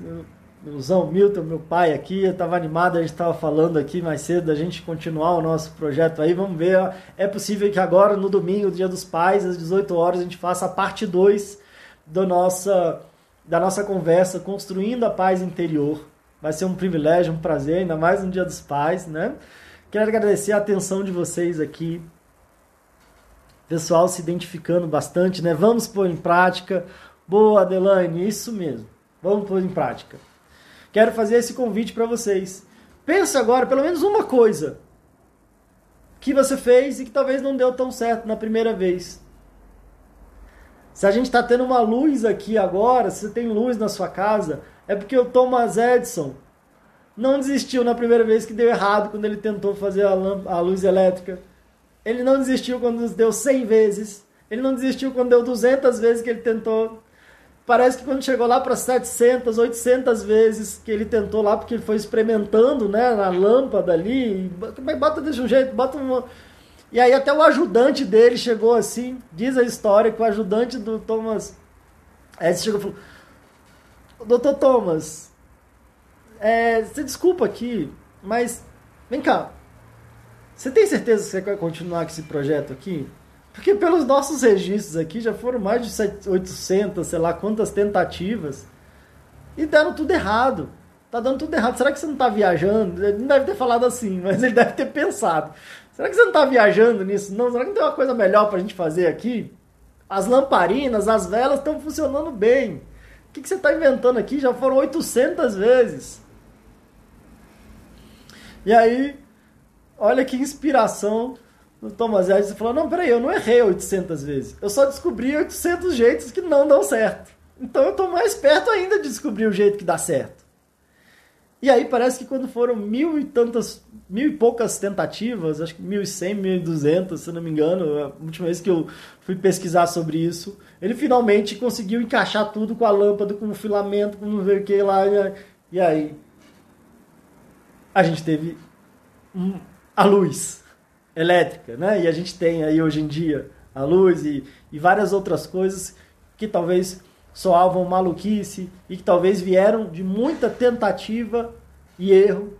Ilusão, Milton, meu pai aqui, eu estava animado, a gente estava falando aqui mais cedo da gente continuar o nosso projeto aí, vamos ver, é possível que agora no domingo, dia dos pais, às 18 horas, a gente faça a parte 2 da nossa, da nossa conversa, construindo a paz interior. Vai ser um privilégio, um prazer, ainda mais no dia dos pais, né? Quero agradecer a atenção de vocês aqui, pessoal se identificando bastante, né? Vamos pôr em prática. Boa, Adelaine, isso mesmo. Vamos pôr em prática. Quero fazer esse convite para vocês. Pensa agora, pelo menos uma coisa que você fez e que talvez não deu tão certo na primeira vez. Se a gente está tendo uma luz aqui agora, se você tem luz na sua casa, é porque o Thomas Edison não desistiu na primeira vez que deu errado quando ele tentou fazer a, a luz elétrica. Ele não desistiu quando deu 100 vezes. Ele não desistiu quando deu 200 vezes que ele tentou. Parece que quando chegou lá para 700, 800 vezes que ele tentou lá, porque ele foi experimentando né, na lâmpada ali, bota desse jeito, bota. E aí até o ajudante dele chegou assim, diz a história que o ajudante do Thomas Edison chegou e falou, Doutor Thomas, é, você desculpa aqui, mas vem cá, você tem certeza que você quer continuar com esse projeto aqui? Porque pelos nossos registros aqui já foram mais de 800, sei lá quantas tentativas e deram tudo errado. Tá dando tudo errado. Será que você não tá viajando? Ele não deve ter falado assim, *laughs* mas ele deve ter pensado. Será que você não tá viajando nisso? Não, será que não tem uma coisa melhor pra gente fazer aqui? As lamparinas, as velas estão funcionando bem. O que, que você está inventando aqui? Já foram 800 vezes. E aí, olha que inspiração no Thomas Edison falou: Não, peraí, eu não errei 800 vezes. Eu só descobri 800 jeitos que não dão certo. Então eu estou mais perto ainda de descobrir o jeito que dá certo. E aí parece que quando foram mil e tantas, mil e poucas tentativas, acho que mil e cem, mil e duzentas, se não me engano, a última vez que eu fui pesquisar sobre isso, ele finalmente conseguiu encaixar tudo com a lâmpada, com o filamento, com não sei o que lá. E aí a gente teve a luz elétrica, né? E a gente tem aí hoje em dia a luz e, e várias outras coisas que talvez soavam maluquice e que talvez vieram de muita tentativa e erro.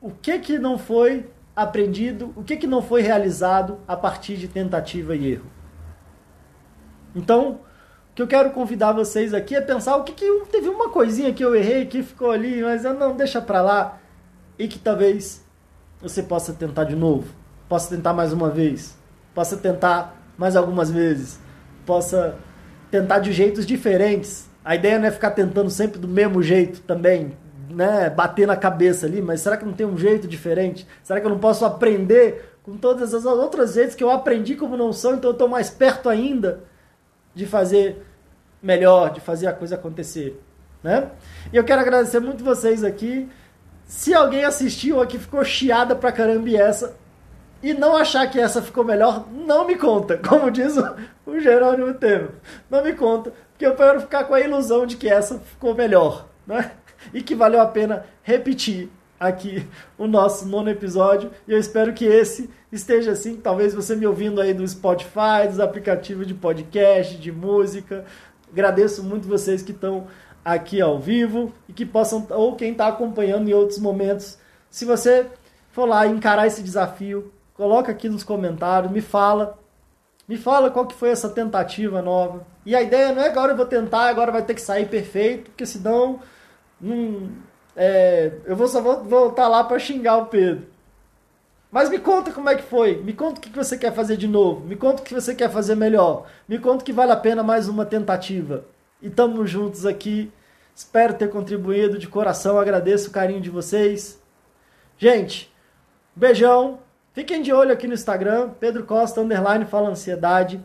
O que que não foi aprendido, o que que não foi realizado a partir de tentativa e erro? Então, o que eu quero convidar vocês aqui é pensar o que que teve uma coisinha que eu errei que ficou ali, mas eu não deixa para lá e que talvez você possa tentar de novo possa tentar mais uma vez, possa tentar mais algumas vezes, possa tentar de jeitos diferentes. A ideia não é ficar tentando sempre do mesmo jeito também, né? Bater na cabeça ali, mas será que não tem um jeito diferente? Será que eu não posso aprender com todas as outras vezes que eu aprendi como não são, então eu estou mais perto ainda de fazer melhor, de fazer a coisa acontecer, né? E eu quero agradecer muito vocês aqui. Se alguém assistiu aqui ficou chiada pra caramba essa, e não achar que essa ficou melhor, não me conta, *laughs* como diz o, o Jerônimo Temer. Não me conta, porque eu quero ficar com a ilusão de que essa ficou melhor, né? E que valeu a pena repetir aqui o nosso nono episódio. E eu espero que esse esteja assim. Talvez você me ouvindo aí do Spotify, dos aplicativos de podcast, de música, Agradeço muito vocês que estão aqui ao vivo e que possam, ou quem está acompanhando em outros momentos. Se você for lá encarar esse desafio, coloca aqui nos comentários, me fala. Me fala qual que foi essa tentativa nova. E a ideia não é agora eu vou tentar, agora vai ter que sair perfeito, porque senão não, é, eu vou só vou voltar lá para xingar o Pedro. Mas me conta como é que foi. Me conta o que você quer fazer de novo. Me conta o que você quer fazer melhor. Me conta que vale a pena mais uma tentativa. E estamos juntos aqui. Espero ter contribuído de coração. Agradeço o carinho de vocês. Gente, beijão. Fiquem de olho aqui no Instagram. Pedro Costa, underline, fala ansiedade.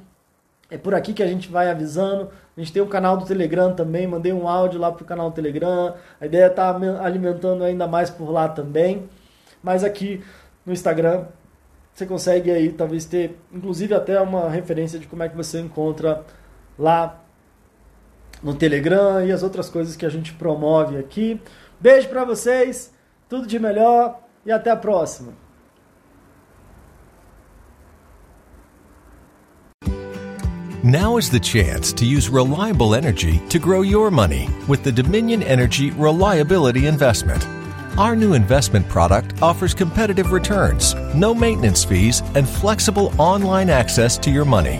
É por aqui que a gente vai avisando. A gente tem o canal do Telegram também. Mandei um áudio lá pro canal do Telegram. A ideia é tá alimentando ainda mais por lá também. Mas aqui no Instagram você consegue aí talvez ter, inclusive até uma referência de como é que você encontra lá no Telegram e as outras coisas que a gente promove aqui. Beijo para vocês, tudo de melhor e até a próxima. Now is the chance to use reliable energy to grow your money with the Dominion Energy Reliability Investment. Our new investment product offers competitive returns, no maintenance fees, and flexible online access to your money.